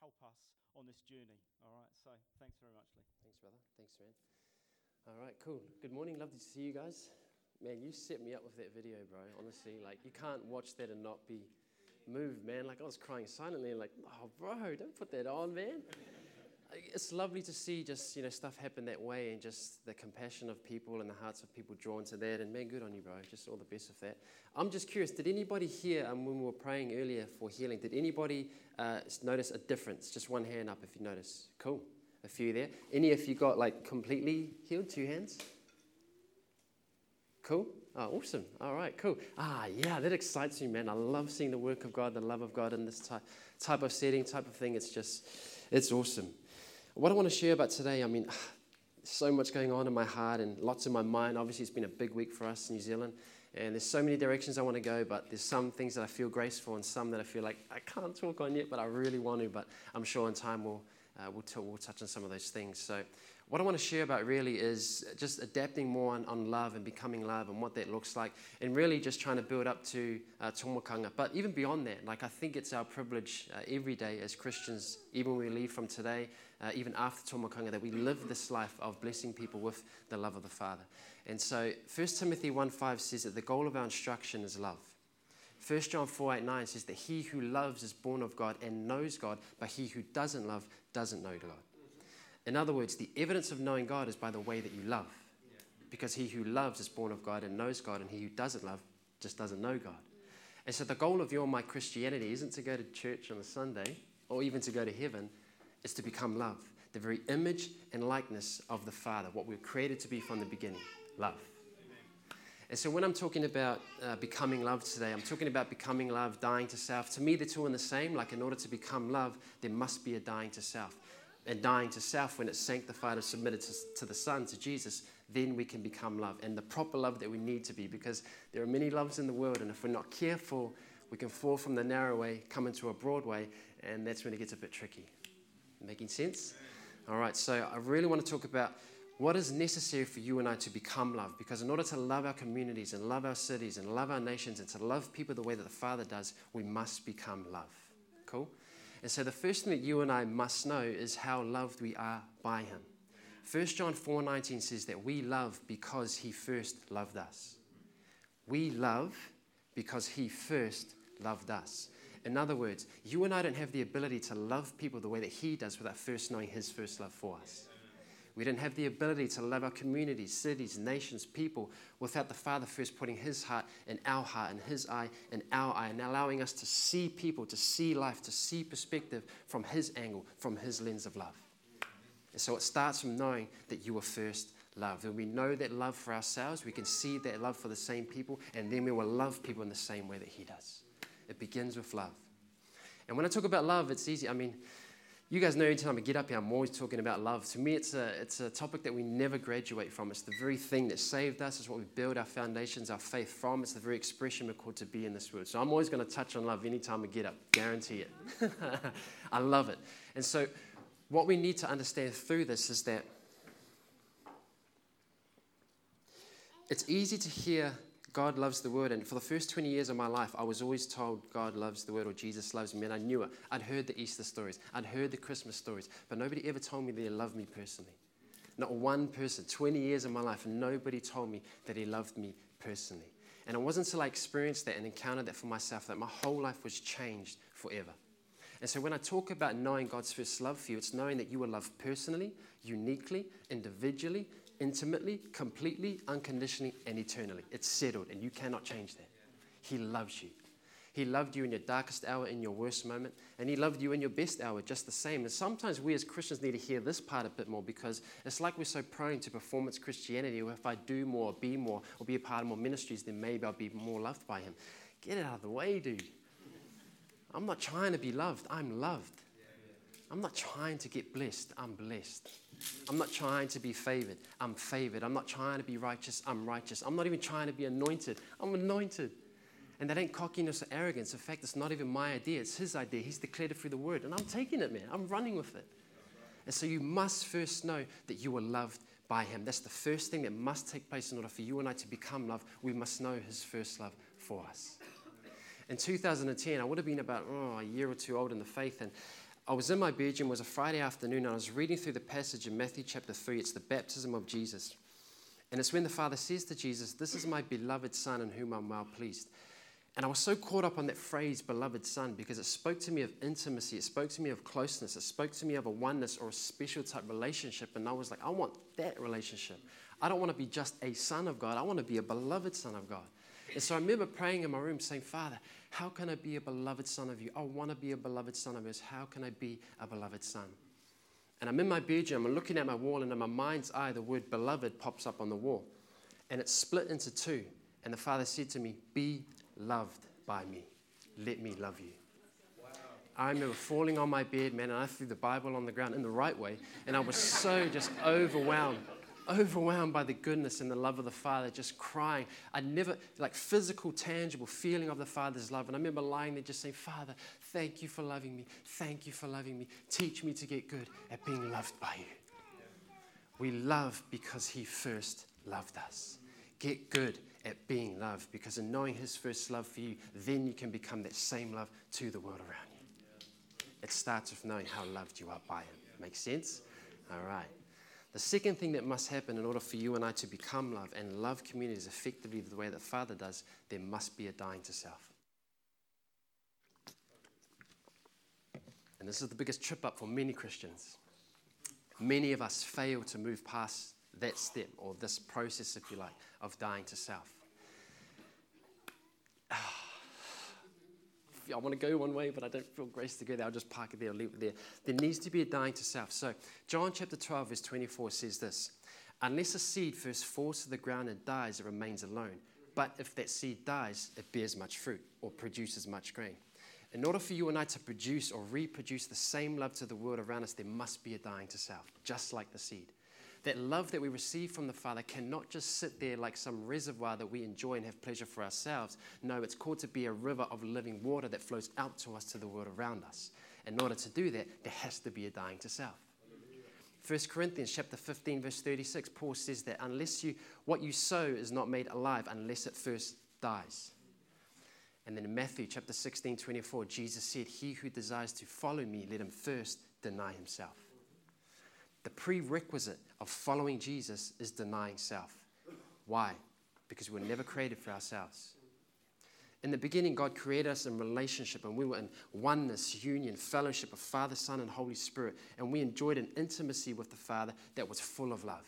help us on this journey. All right, so thanks very much, Lee. Thanks, brother. Thanks, man. All right, cool. Good morning. Lovely to see you guys. Man, you set me up with that video, bro. Honestly, like you can't watch that and not be moved, man. Like I was crying silently, like, oh, bro, don't put that on, man. It's lovely to see just you know stuff happen that way, and just the compassion of people and the hearts of people drawn to that. And man, good on you, bro. Just all the best of that. I'm just curious. Did anybody here, um, when we were praying earlier for healing, did anybody uh, notice a difference? Just one hand up if you notice. Cool. A few there. Any if you got like completely healed? Two hands. Cool. Oh, awesome. All right, cool. Ah, yeah, that excites me, man. I love seeing the work of God, the love of God in this type, type of setting, type of thing. It's just, it's awesome. What I want to share about today, I mean, so much going on in my heart and lots in my mind. Obviously, it's been a big week for us in New Zealand. And there's so many directions I want to go, but there's some things that I feel graceful and some that I feel like I can't talk on yet, but I really want to. But I'm sure in time we'll, uh, we'll, t- we'll touch on some of those things. So what I want to share about really is just adapting more on, on, love and becoming love and what that looks like, and really just trying to build up to uh, tomokanga. But even beyond that, like I think it's our privilege uh, every day as Christians, even when we leave from today, uh, even after tomokanga, that we live this life of blessing people with the love of the Father. And so 1 Timothy 1 5 says that the goal of our instruction is love. 1 John 4 8 9 says that he who loves is born of God and knows God, but he who doesn't love doesn't know God. In other words, the evidence of knowing God is by the way that you love. Because he who loves is born of God and knows God, and he who doesn't love just doesn't know God. And so the goal of your my Christianity isn't to go to church on a Sunday or even to go to heaven, it's to become love, the very image and likeness of the Father, what we were created to be from the beginning love. And so when I'm talking about uh, becoming love today, I'm talking about becoming love, dying to self. To me, the two are the same. Like, in order to become love, there must be a dying to self and dying to self, when it's sanctified and submitted to, to, the Son, to Jesus, then we can become love and the proper love that we need to be because there are many loves in the world, and if we're not careful, we can fall from the narrow way, come into a broad way, and that's when it gets a bit tricky. Making sense? All right, so I really want to talk about what is necessary for you and I to become love because in order to love our communities and love our cities and love our nations and to love people the way that the Father does, we must become love. Cool? And so the first thing that you and I must know is how loved we are by him. 1 John 4:19 says that we love because he first loved us. We love because he first loved us. In other words, you and I don't have the ability to love people the way that he does without first knowing his first love for us. We don't have the ability to love our communities, cities, nations, people without the Father first putting His heart in our heart and His eye in our eye and allowing us to see people, to see life, to see perspective from His angle, from His lens of love. And so it starts from knowing that you were first loved. When we know that love for ourselves, we can see that love for the same people, and then we will love people in the same way that He does. It begins with love. And when I talk about love, it's easy. I mean, you guys know anytime I get up here, I'm always talking about love. To me, it's a, it's a topic that we never graduate from. It's the very thing that saved us. It's what we build our foundations, our faith from. It's the very expression we're called to be in this world. So I'm always going to touch on love anytime I get up. Guarantee it. I love it. And so, what we need to understand through this is that it's easy to hear God loves the word. And for the first 20 years of my life, I was always told God loves the word or Jesus loves me. And I knew it. I'd heard the Easter stories, I'd heard the Christmas stories, but nobody ever told me He loved me personally. Not one person, 20 years of my life, nobody told me that He loved me personally. And it wasn't until I experienced that and encountered that for myself that my whole life was changed forever. And so when I talk about knowing God's first love for you, it's knowing that you are loved personally, uniquely, individually, intimately, completely, unconditionally, and eternally. It's settled, and you cannot change that. He loves you. He loved you in your darkest hour, in your worst moment, and He loved you in your best hour just the same. And sometimes we as Christians need to hear this part a bit more because it's like we're so prone to performance Christianity, where if I do more, be more, or be a part of more ministries, then maybe I'll be more loved by Him. Get it out of the way, dude. I'm not trying to be loved, I'm loved. I'm not trying to get blessed, I'm blessed. I'm not trying to be favored. I'm favored. I'm not trying to be righteous. I'm righteous. I'm not even trying to be anointed. I'm anointed. And that ain't cockiness or arrogance. In fact, it's not even my idea. It's his idea. He's declared it through the word. And I'm taking it, man. I'm running with it. And so you must first know that you are loved by him. That's the first thing that must take place in order for you and I to become loved. We must know his first love for us. In 2010, I would have been about oh, a year or two old in the faith, and I was in my bedroom, it was a Friday afternoon, and I was reading through the passage in Matthew chapter 3. It's the baptism of Jesus. And it's when the Father says to Jesus, This is my beloved Son in whom I'm well pleased. And I was so caught up on that phrase, beloved Son, because it spoke to me of intimacy, it spoke to me of closeness, it spoke to me of a oneness or a special type relationship. And I was like, I want that relationship. I don't want to be just a son of God, I want to be a beloved son of God. And so I remember praying in my room saying, Father, how can I be a beloved son of you? I want to be a beloved son of yours. How can I be a beloved son? And I'm in my bedroom, I'm looking at my wall, and in my mind's eye, the word beloved pops up on the wall. And it's split into two. And the Father said to me, Be loved by me. Let me love you. I remember falling on my bed, man, and I threw the Bible on the ground in the right way. And I was so just overwhelmed overwhelmed by the goodness and the love of the Father, just crying. I never, like physical, tangible feeling of the Father's love. And I remember lying there just saying, Father, thank you for loving me. Thank you for loving me. Teach me to get good at being loved by you. We love because He first loved us. Get good at being loved because in knowing His first love for you, then you can become that same love to the world around you. It starts with knowing how loved you are by Him. Make sense? All right. The second thing that must happen in order for you and I to become love and love communities effectively the way that Father does, there must be a dying to self. And this is the biggest trip up for many Christians. Many of us fail to move past that step or this process, if you like, of dying to self. I want to go one way, but I don't feel grace to go there. I'll just park it there, leave it there. There needs to be a dying to self. So, John chapter 12, verse 24 says this Unless a seed first falls to the ground and dies, it remains alone. But if that seed dies, it bears much fruit or produces much grain. In order for you and I to produce or reproduce the same love to the world around us, there must be a dying to self, just like the seed. That love that we receive from the Father cannot just sit there like some reservoir that we enjoy and have pleasure for ourselves. No, it's called to be a river of living water that flows out to us to the world around us. In order to do that, there has to be a dying to self. 1 Corinthians chapter 15 verse 36 Paul says that unless you what you sow is not made alive unless it first dies. And then in Matthew chapter 16 24 Jesus said he who desires to follow me let him first deny himself. The prerequisite of following Jesus is denying self. Why? Because we were never created for ourselves. In the beginning, God created us in relationship, and we were in oneness, union, fellowship of Father, Son, and Holy Spirit. And we enjoyed an intimacy with the Father that was full of love.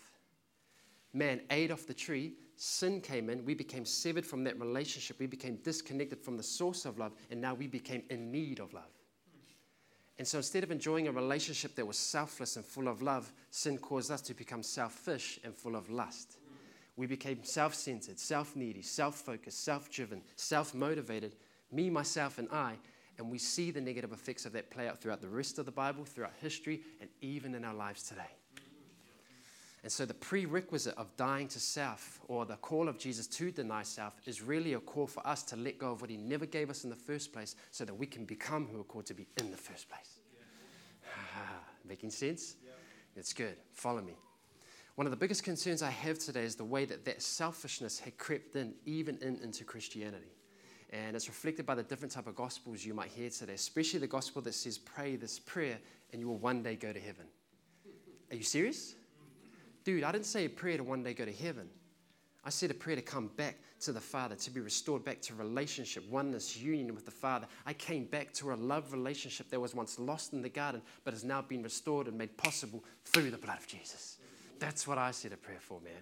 Man ate off the tree, sin came in, we became severed from that relationship, we became disconnected from the source of love, and now we became in need of love. And so instead of enjoying a relationship that was selfless and full of love, sin caused us to become selfish and full of lust. We became self centered, self needy, self focused, self driven, self motivated, me, myself, and I. And we see the negative effects of that play out throughout the rest of the Bible, throughout history, and even in our lives today. And so, the prerequisite of dying to self, or the call of Jesus to deny self, is really a call for us to let go of what He never gave us in the first place so that we can become who we're called to be in the first place. Making sense? Yeah. It's good. Follow me. One of the biggest concerns I have today is the way that that selfishness had crept in, even in, into Christianity. And it's reflected by the different type of gospels you might hear today, especially the gospel that says, pray this prayer and you will one day go to heaven. Are you serious? Dude, I didn't say a prayer to one day go to heaven. I said a prayer to come back to the Father, to be restored back to relationship, oneness, union with the Father. I came back to a love relationship that was once lost in the garden, but has now been restored and made possible through the blood of Jesus. That's what I said a prayer for, man.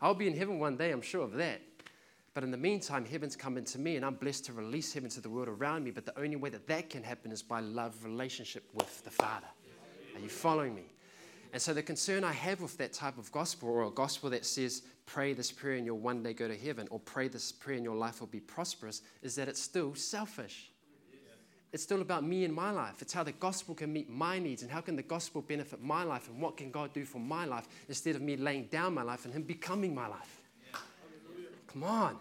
I'll be in heaven one day, I'm sure of that. But in the meantime, heaven's come into me, and I'm blessed to release heaven to the world around me. But the only way that that can happen is by love relationship with the Father. Are you following me? And so the concern I have with that type of gospel, or a gospel that says, pray this prayer and you'll one day go to heaven, or pray this prayer and your life will be prosperous, is that it's still selfish. It's still about me and my life. It's how the gospel can meet my needs and how can the gospel benefit my life and what can God do for my life instead of me laying down my life and Him becoming my life. Come on.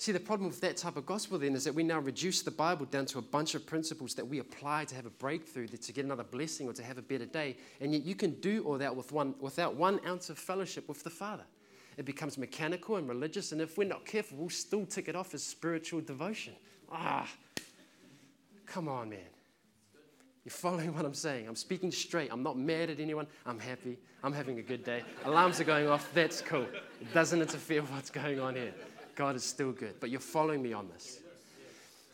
See, the problem with that type of gospel then is that we now reduce the Bible down to a bunch of principles that we apply to have a breakthrough, to get another blessing, or to have a better day. And yet you can do all that with one, without one ounce of fellowship with the Father. It becomes mechanical and religious, and if we're not careful, we'll still tick it off as spiritual devotion. Ah, come on, man. You're following what I'm saying. I'm speaking straight. I'm not mad at anyone. I'm happy. I'm having a good day. Alarms are going off. That's cool. It doesn't interfere with what's going on here. God is still good. But you're following me on this.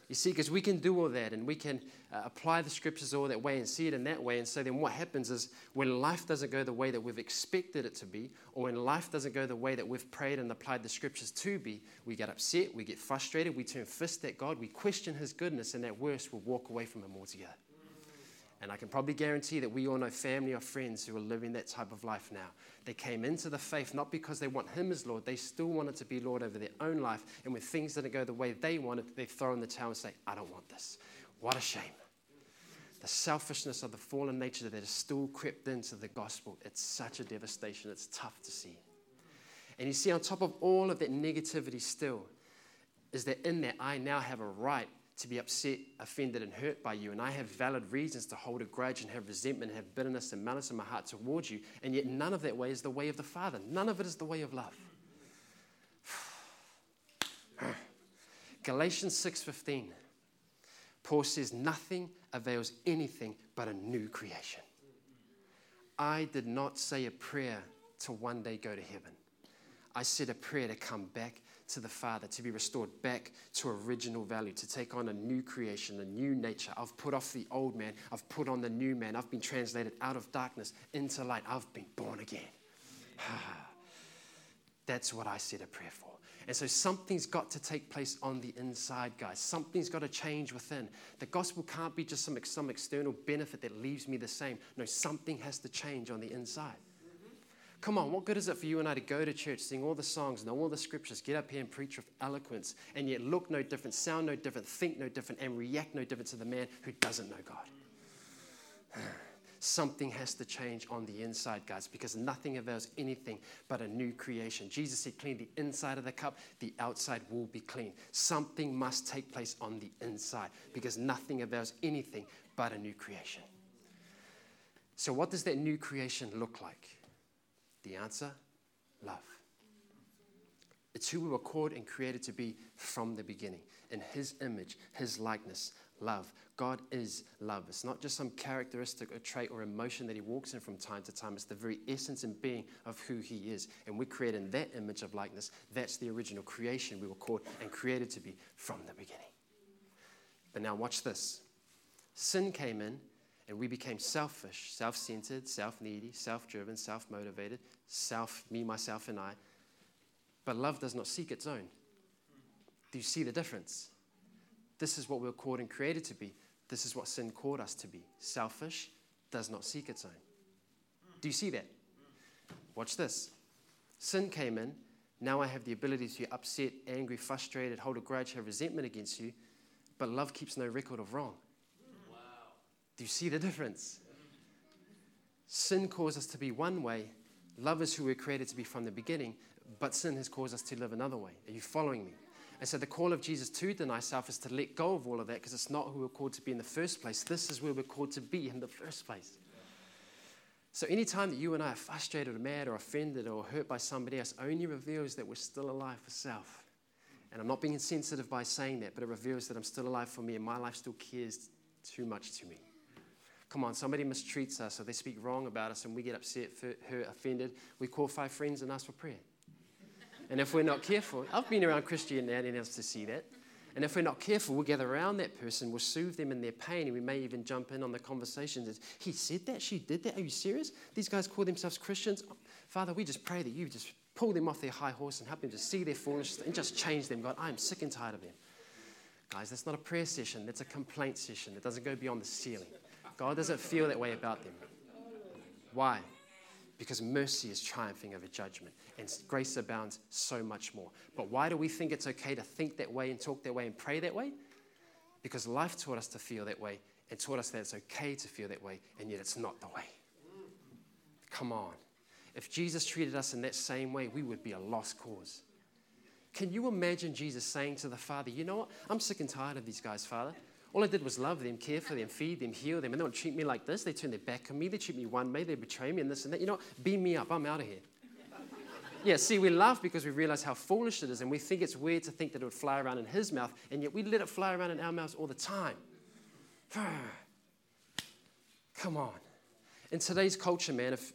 You see, because we can do all that and we can uh, apply the scriptures all that way and see it in that way. And so then what happens is when life doesn't go the way that we've expected it to be, or when life doesn't go the way that we've prayed and applied the scriptures to be, we get upset, we get frustrated, we turn fist at God, we question His goodness, and at worst, we'll walk away from Him altogether. And I can probably guarantee that we all know family or friends who are living that type of life now. They came into the faith not because they want Him as Lord, they still wanted to be Lord over their own life. And when things didn't go the way they wanted, they throw in the towel and say, I don't want this. What a shame. The selfishness of the fallen nature that has still crept into the gospel, it's such a devastation. It's tough to see. And you see, on top of all of that negativity, still, is that in that I now have a right to be upset, offended, and hurt by you. And I have valid reasons to hold a grudge and have resentment and have bitterness and malice in my heart towards you. And yet none of that way is the way of the Father. None of it is the way of love. Galatians 6:15. Paul says, Nothing avails anything but a new creation. I did not say a prayer to one day go to heaven. I said a prayer to come back to the Father, to be restored back to original value, to take on a new creation, a new nature. I've put off the old man, I've put on the new man. I've been translated out of darkness into light. I've been born again. That's what I said a prayer for. And so something's got to take place on the inside, guys. Something's got to change within. The gospel can't be just some, some external benefit that leaves me the same. No, something has to change on the inside. Come on, what good is it for you and I to go to church, sing all the songs, know all the scriptures, get up here and preach with eloquence, and yet look no different, sound no different, think no different, and react no different to the man who doesn't know God? Something has to change on the inside, guys, because nothing avails anything but a new creation. Jesus said, Clean the inside of the cup, the outside will be clean. Something must take place on the inside because nothing avails anything but a new creation. So, what does that new creation look like? The answer love. It's who we were called and created to be from the beginning. In His image, His likeness, love. God is love. It's not just some characteristic or trait or emotion that He walks in from time to time. It's the very essence and being of who He is. And we're created in that image of likeness. That's the original creation we were called and created to be from the beginning. But now, watch this sin came in and we became selfish, self centered, self needy, self driven, self motivated, self, me, myself, and I. But love does not seek its own. Do you see the difference? This is what we're called and created to be. This is what sin called us to be. Selfish does not seek its own. Do you see that? Watch this. Sin came in. Now I have the ability to be upset, angry, frustrated, hold a grudge, have resentment against you. But love keeps no record of wrong. Wow. Do you see the difference? Sin caused us to be one way. Love is who we're created to be from the beginning, but sin has caused us to live another way. Are you following me? And so the call of Jesus to deny self is to let go of all of that because it's not who we're called to be in the first place. This is where we're called to be in the first place. So anytime that you and I are frustrated or mad or offended or hurt by somebody else only reveals that we're still alive for self. And I'm not being insensitive by saying that, but it reveals that I'm still alive for me and my life still cares too much to me. Come on, somebody mistreats us or they speak wrong about us and we get upset, hurt, offended. We call five friends and ask for prayer. And if we're not careful, I've been around Christianity else to see that. And if we're not careful, we'll gather around that person, we'll soothe them in their pain, and we may even jump in on the conversation. He said that, she did that. Are you serious? These guys call themselves Christians. Father, we just pray that you just pull them off their high horse and help them to see their foolishness and just change them. God, I'm sick and tired of them. Guys, that's not a prayer session, that's a complaint session. It doesn't go beyond the ceiling. God doesn't feel that way about them. Why? Because mercy is triumphing over judgment and grace abounds so much more. But why do we think it's okay to think that way and talk that way and pray that way? Because life taught us to feel that way and taught us that it's okay to feel that way, and yet it's not the way. Come on. If Jesus treated us in that same way, we would be a lost cause. Can you imagine Jesus saying to the Father, You know what? I'm sick and tired of these guys, Father. All I did was love them, care for them, feed them, heal them, and they don't treat me like this. They turn their back on me. They treat me one way. They betray me and this and that. You know, beam me up. I'm out of here. Yeah, see, we laugh because we realize how foolish it is, and we think it's weird to think that it would fly around in his mouth, and yet we let it fly around in our mouths all the time. Come on. In today's culture, man, if,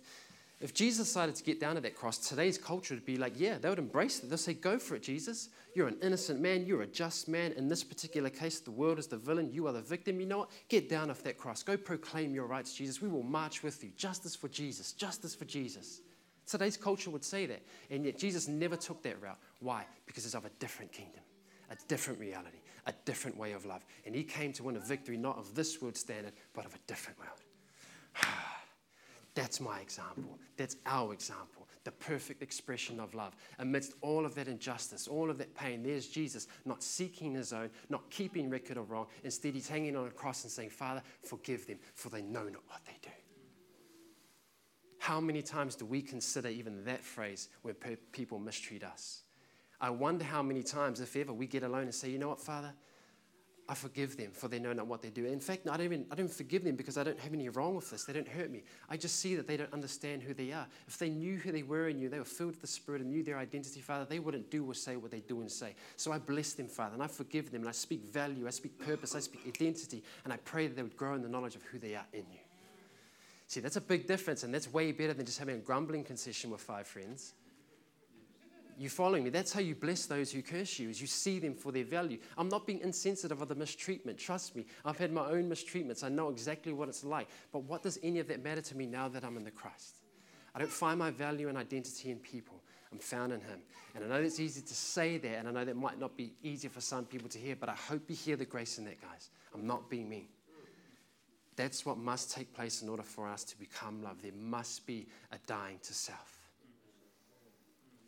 if Jesus decided to get down to that cross, today's culture would be like, yeah, they would embrace it. They'll say, go for it, Jesus. You're an innocent man. You're a just man. In this particular case, the world is the villain. You are the victim. You know what? Get down off that cross. Go proclaim your rights, Jesus. We will march with you. Justice for Jesus. Justice for Jesus. Today's culture would say that. And yet Jesus never took that route. Why? Because it's of a different kingdom, a different reality, a different way of love. And he came to win a victory not of this world standard, but of a different world. Ah. That's my example. That's our example. The perfect expression of love. Amidst all of that injustice, all of that pain, there's Jesus not seeking his own, not keeping record of wrong. Instead, he's hanging on a cross and saying, Father, forgive them, for they know not what they do. How many times do we consider even that phrase when people mistreat us? I wonder how many times, if ever, we get alone and say, You know what, Father? I forgive them for they know not what they do. In fact, I don't, even, I don't forgive them because I don't have any wrong with this. They don't hurt me. I just see that they don't understand who they are. If they knew who they were in you, they were filled with the Spirit and knew their identity, Father, they wouldn't do or say what they do and say. So I bless them, Father, and I forgive them, and I speak value, I speak purpose, I speak identity, and I pray that they would grow in the knowledge of who they are in you. See, that's a big difference, and that's way better than just having a grumbling concession with five friends. You following me? That's how you bless those who curse you, is you see them for their value. I'm not being insensitive of the mistreatment. Trust me. I've had my own mistreatments. I know exactly what it's like. But what does any of that matter to me now that I'm in the Christ? I don't find my value and identity in people. I'm found in Him. And I know it's easy to say that, and I know that might not be easy for some people to hear, but I hope you hear the grace in that, guys. I'm not being mean. That's what must take place in order for us to become love. There must be a dying to self.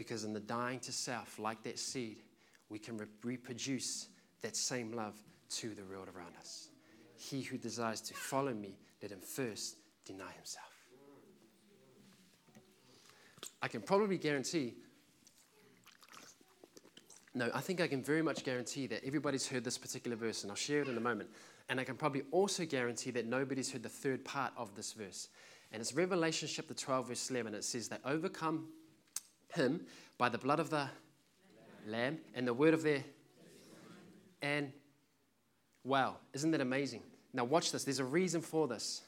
Because in the dying to self, like that seed, we can re- reproduce that same love to the world around us. He who desires to follow me, let him first deny himself. I can probably guarantee, no, I think I can very much guarantee that everybody's heard this particular verse, and I'll share it in a moment. And I can probably also guarantee that nobody's heard the third part of this verse. And it's Revelation chapter 12, verse 11. It says, They overcome him by the blood of the lamb and the word of their. And wow, isn't that amazing? Now, watch this. There's a reason for this.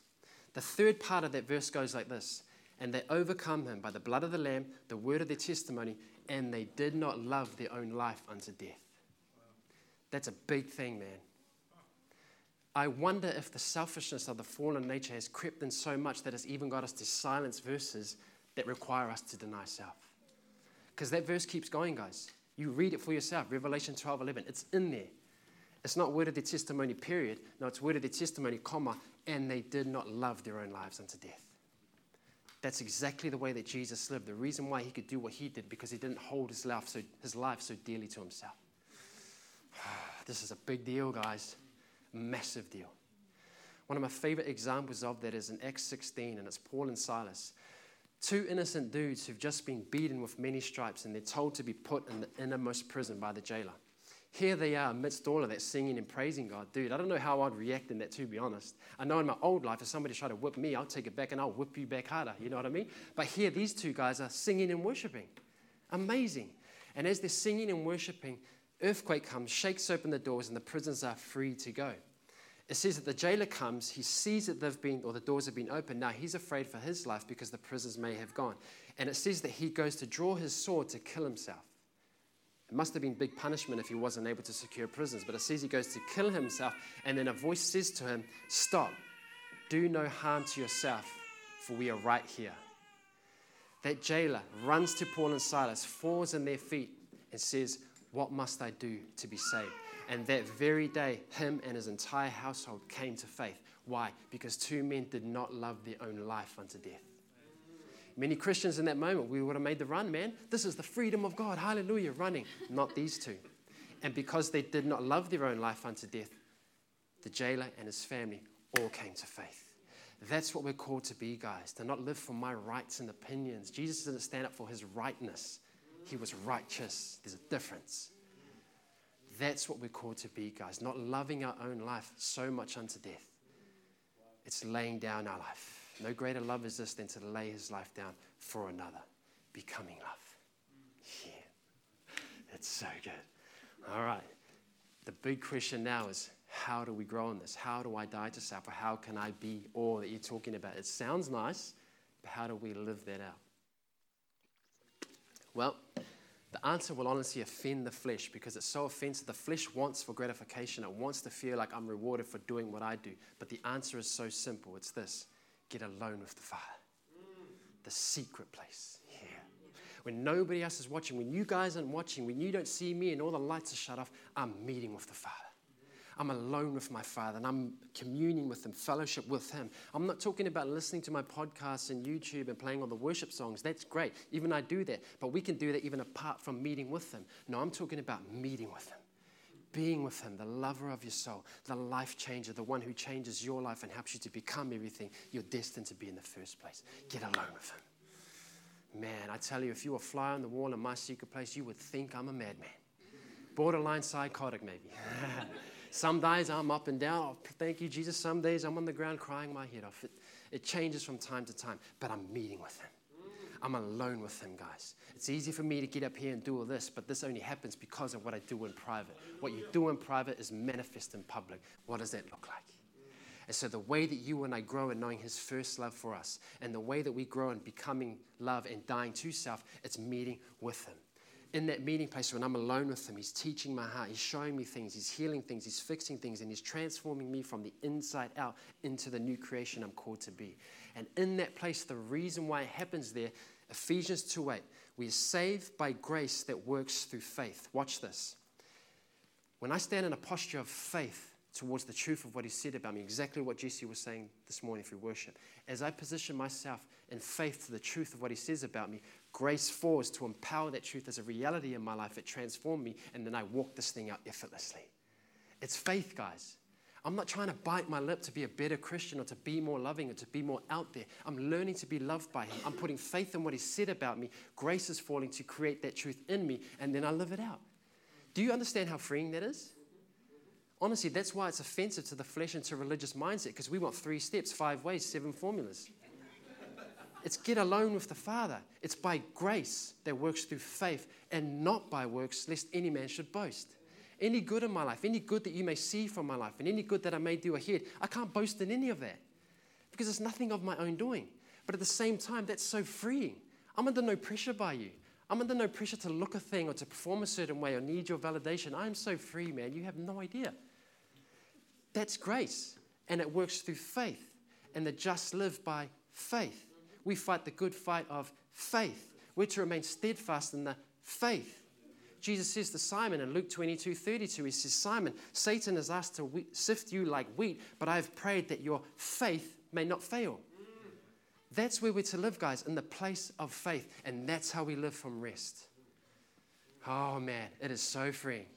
The third part of that verse goes like this And they overcome him by the blood of the lamb, the word of their testimony, and they did not love their own life unto death. That's a big thing, man. I wonder if the selfishness of the fallen nature has crept in so much that it's even got us to silence verses that require us to deny self. Because that verse keeps going, guys. You read it for yourself, Revelation 12 11. It's in there. It's not word of their testimony, period. No, it's word of their testimony, comma, and they did not love their own lives unto death. That's exactly the way that Jesus lived. The reason why he could do what he did, because he didn't hold his life so, his life so dearly to himself. this is a big deal, guys. Massive deal. One of my favorite examples of that is in Acts 16, and it's Paul and Silas. Two innocent dudes who've just been beaten with many stripes, and they're told to be put in the innermost prison by the jailer. Here they are amidst all of that singing and praising God. Dude, I don't know how I'd react in that, to be honest. I know in my old life, if somebody tried to whip me, I'll take it back and I'll whip you back harder. You know what I mean? But here, these two guys are singing and worshiping. Amazing. And as they're singing and worshiping, earthquake comes, shakes open the doors, and the prisoners are free to go. It says that the jailer comes, he sees that they've been, or the doors have been opened. Now he's afraid for his life because the prisoners may have gone. And it says that he goes to draw his sword to kill himself. It must have been big punishment if he wasn't able to secure prisoners, but it says he goes to kill himself, and then a voice says to him, Stop, do no harm to yourself, for we are right here. That jailer runs to Paul and Silas, falls on their feet, and says, What must I do to be saved? And that very day, him and his entire household came to faith. Why? Because two men did not love their own life unto death. Many Christians in that moment, we would have made the run, man. This is the freedom of God. Hallelujah, running. Not these two. And because they did not love their own life unto death, the jailer and his family all came to faith. That's what we're called to be, guys, to not live for my rights and opinions. Jesus didn't stand up for his rightness, he was righteous. There's a difference. That's what we're called to be, guys. Not loving our own life so much unto death. It's laying down our life. No greater love is this than to lay his life down for another, becoming love. Yeah. It's so good. All right. The big question now is how do we grow in this? How do I die to self? Or how can I be all that you're talking about? It sounds nice, but how do we live that out? Well, the answer will honestly offend the flesh because it's so offensive. The flesh wants for gratification, it wants to feel like I'm rewarded for doing what I do. But the answer is so simple it's this get alone with the Father, the secret place here. When nobody else is watching, when you guys aren't watching, when you don't see me and all the lights are shut off, I'm meeting with the Father. I'm alone with my Father and I'm communing with Him, fellowship with Him. I'm not talking about listening to my podcasts and YouTube and playing all the worship songs. That's great. Even I do that. But we can do that even apart from meeting with Him. No, I'm talking about meeting with Him, being with Him, the lover of your soul, the life changer, the one who changes your life and helps you to become everything you're destined to be in the first place. Get alone with Him. Man, I tell you, if you were fly on the wall in my secret place, you would think I'm a madman. Borderline psychotic, maybe. Some days I'm up and down. Oh, thank you, Jesus. Some days I'm on the ground crying my head off. It, it changes from time to time, but I'm meeting with Him. I'm alone with Him, guys. It's easy for me to get up here and do all this, but this only happens because of what I do in private. What you do in private is manifest in public. What does that look like? And so, the way that you and I grow in knowing His first love for us, and the way that we grow in becoming love and dying to self, it's meeting with Him in that meeting place when I'm alone with Him, He's teaching my heart, He's showing me things, He's healing things, He's fixing things, and He's transforming me from the inside out into the new creation I'm called to be. And in that place, the reason why it happens there, Ephesians 2 8, we are saved by grace that works through faith. Watch this. When I stand in a posture of faith, towards the truth of what he said about me, exactly what Jesse was saying this morning through worship. As I position myself in faith to the truth of what he says about me, grace falls to empower that truth as a reality in my life. It transformed me, and then I walk this thing out effortlessly. It's faith, guys. I'm not trying to bite my lip to be a better Christian or to be more loving or to be more out there. I'm learning to be loved by Him. I'm putting faith in what He said about me. Grace is falling to create that truth in me, and then I live it out. Do you understand how freeing that is? Honestly, that's why it's offensive to the flesh and to religious mindset because we want three steps, five ways, seven formulas. It's get alone with the Father. It's by grace that works through faith and not by works, lest any man should boast. Any good in my life, any good that you may see from my life, and any good that I may do ahead, I can't boast in any of that because it's nothing of my own doing. But at the same time, that's so freeing. I'm under no pressure by you. I'm under no pressure to look a thing or to perform a certain way or need your validation. I'm so free, man. You have no idea. That's grace, and it works through faith. And the just live by faith we fight the good fight of faith. We're to remain steadfast in the faith. Jesus says to Simon in Luke 22 32, He says, Simon, Satan has asked to sift you like wheat, but I have prayed that your faith may not fail. That's where we're to live, guys, in the place of faith. And that's how we live from rest. Oh, man, it is so freeing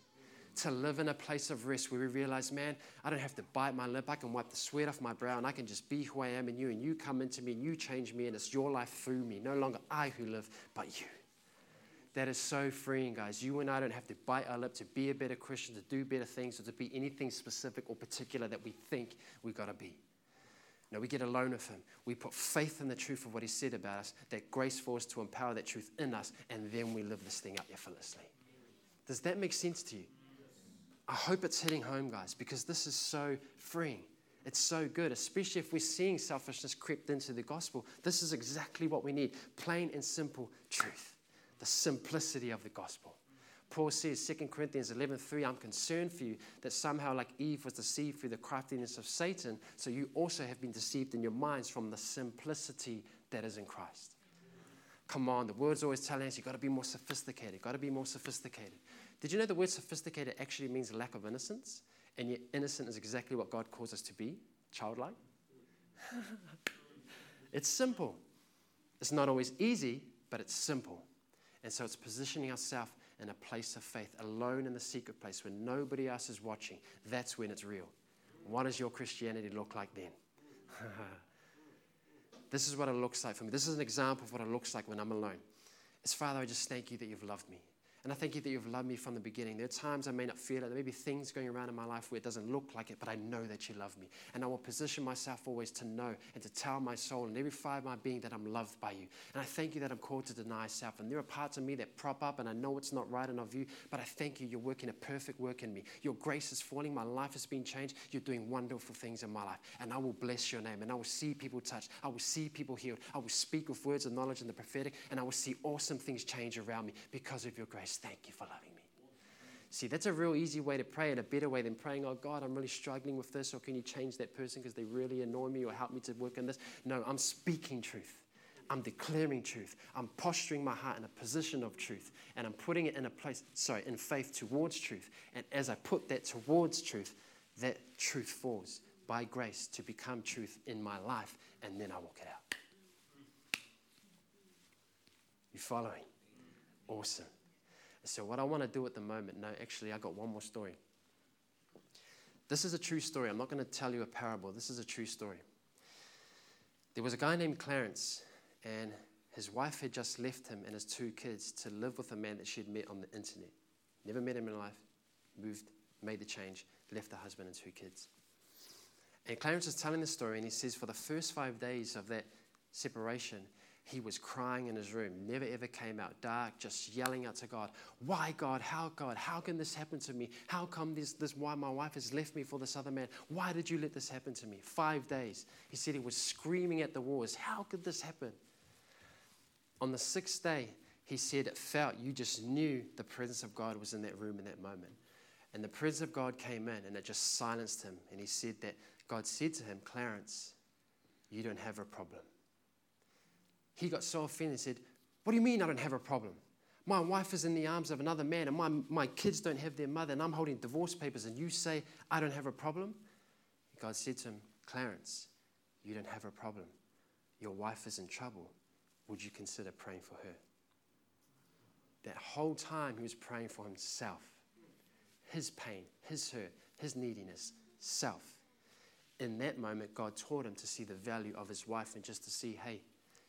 to live in a place of rest where we realize, man, I don't have to bite my lip. I can wipe the sweat off my brow and I can just be who I am in you. And you come into me and you change me, and it's your life through me. No longer I who live, but you. That is so freeing, guys. You and I don't have to bite our lip to be a better Christian, to do better things, or to be anything specific or particular that we think we've got to be. No, we get alone with Him. We put faith in the truth of what He said about us, that grace for us to empower that truth in us, and then we live this thing out effortlessly. Does that make sense to you? I hope it's hitting home, guys, because this is so freeing. It's so good, especially if we're seeing selfishness crept into the gospel. This is exactly what we need plain and simple truth, the simplicity of the gospel. Paul says, 2 Corinthians 11:3, I'm concerned for you that somehow, like Eve was deceived through the craftiness of Satan, so you also have been deceived in your minds from the simplicity that is in Christ. Come on, the word's always telling us you've got to be more sophisticated, got to be more sophisticated. Did you know the word sophisticated actually means lack of innocence? And yet, innocent is exactly what God calls us to be childlike. it's simple. It's not always easy, but it's simple. And so it's positioning ourselves in a place of faith, alone in the secret place where nobody else is watching. That's when it's real. What does your Christianity look like then? this is what it looks like for me. This is an example of what it looks like when I'm alone. It's Father, I just thank you that you've loved me. And I thank you that you've loved me from the beginning. There are times I may not feel it. There may be things going around in my life where it doesn't look like it, but I know that you love me. And I will position myself always to know and to tell my soul and every fibre of my being that I'm loved by you. And I thank you that I'm called to deny self. And there are parts of me that prop up, and I know it's not right in of you, but I thank you. You're working a perfect work in me. Your grace is falling. My life has been changed. You're doing wonderful things in my life. And I will bless your name. And I will see people touched. I will see people healed. I will speak with words of knowledge and the prophetic. And I will see awesome things change around me because of your grace. Thank you for loving me. See, that's a real easy way to pray and a better way than praying, oh God, I'm really struggling with this, or can you change that person because they really annoy me or help me to work on this? No, I'm speaking truth. I'm declaring truth. I'm posturing my heart in a position of truth. And I'm putting it in a place, sorry, in faith towards truth. And as I put that towards truth, that truth falls by grace to become truth in my life. And then I walk it out. You following? Awesome. So, what I want to do at the moment, no, actually, I got one more story. This is a true story. I'm not going to tell you a parable. This is a true story. There was a guy named Clarence, and his wife had just left him and his two kids to live with a man that she had met on the internet. Never met him in life, moved, made the change, left the husband and two kids. And Clarence is telling the story, and he says, for the first five days of that separation, he was crying in his room, never ever came out, dark, just yelling out to God, Why, God? How, God? How can this happen to me? How come this, this, why my wife has left me for this other man? Why did you let this happen to me? Five days. He said he was screaming at the walls, How could this happen? On the sixth day, he said it felt, you just knew the presence of God was in that room in that moment. And the presence of God came in and it just silenced him. And he said that God said to him, Clarence, you don't have a problem he got so offended and said, What do you mean I don't have a problem? My wife is in the arms of another man, and my, my kids don't have their mother, and I'm holding divorce papers, and you say I don't have a problem? God said to him, Clarence, you don't have a problem. Your wife is in trouble. Would you consider praying for her? That whole time he was praying for himself, his pain, his hurt, his neediness, self. In that moment, God taught him to see the value of his wife and just to see, hey,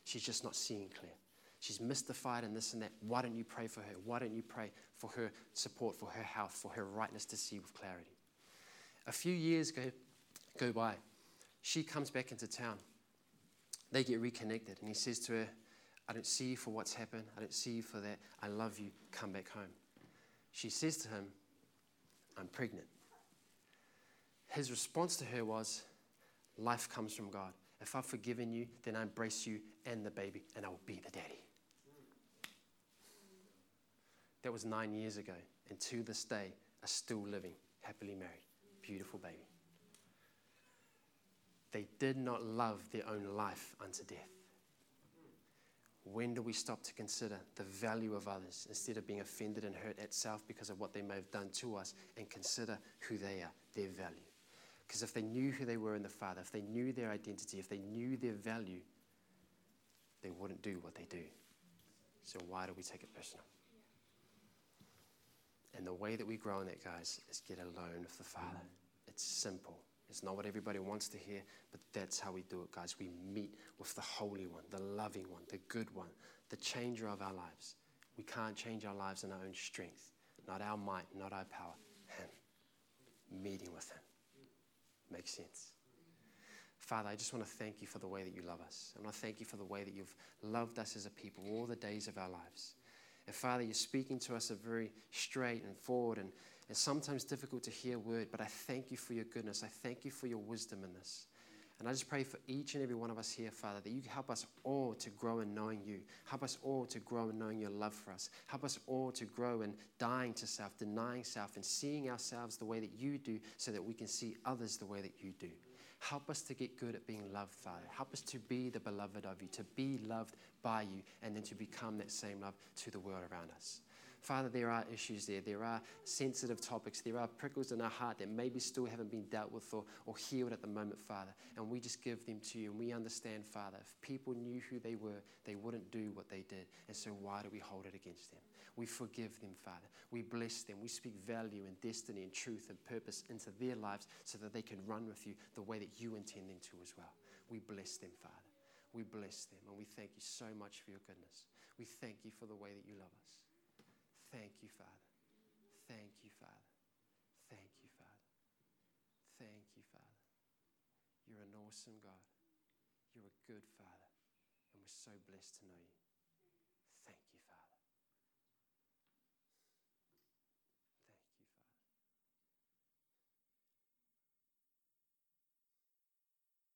She's just not seeing clear. She's mystified and this and that. Why don't you pray for her? Why don't you pray for her support, for her health, for her rightness to see with clarity? A few years go, go by. She comes back into town. They get reconnected, and he says to her, I don't see you for what's happened. I don't see you for that. I love you. Come back home. She says to him, I'm pregnant. His response to her was, Life comes from God. If I've forgiven you, then I embrace you and the baby, and I will be the daddy. That was nine years ago, and to this day, are still living, happily married. Beautiful baby. They did not love their own life unto death. When do we stop to consider the value of others instead of being offended and hurt at self because of what they may have done to us and consider who they are, their value? Because if they knew who they were in the Father, if they knew their identity, if they knew their value, they wouldn't do what they do. So why do we take it personal? And the way that we grow in that, guys, is get alone with the Father. It's simple. It's not what everybody wants to hear, but that's how we do it, guys. We meet with the Holy One, the loving one, the good one, the changer of our lives. We can't change our lives in our own strength, not our might, not our power. Him. Meeting with Him. Makes sense. Father, I just want to thank you for the way that you love us. I want to thank you for the way that you've loved us as a people all the days of our lives. And Father, you're speaking to us a very straight and forward and, and sometimes difficult to hear word, but I thank you for your goodness. I thank you for your wisdom in this. And I just pray for each and every one of us here, Father, that you help us all to grow in knowing you. Help us all to grow in knowing your love for us. Help us all to grow in dying to self, denying self, and seeing ourselves the way that you do so that we can see others the way that you do. Help us to get good at being loved, Father. Help us to be the beloved of you, to be loved by you, and then to become that same love to the world around us. Father, there are issues there. There are sensitive topics. There are prickles in our heart that maybe still haven't been dealt with or, or healed at the moment, Father. And we just give them to you. And we understand, Father, if people knew who they were, they wouldn't do what they did. And so why do we hold it against them? We forgive them, Father. We bless them. We speak value and destiny and truth and purpose into their lives so that they can run with you the way that you intend them to as well. We bless them, Father. We bless them. And we thank you so much for your goodness. We thank you for the way that you love us. Thank you, Father. Thank you, Father. Thank you, Father. Thank you, Father. You're an awesome God. You're a good Father. And we're so blessed to know you.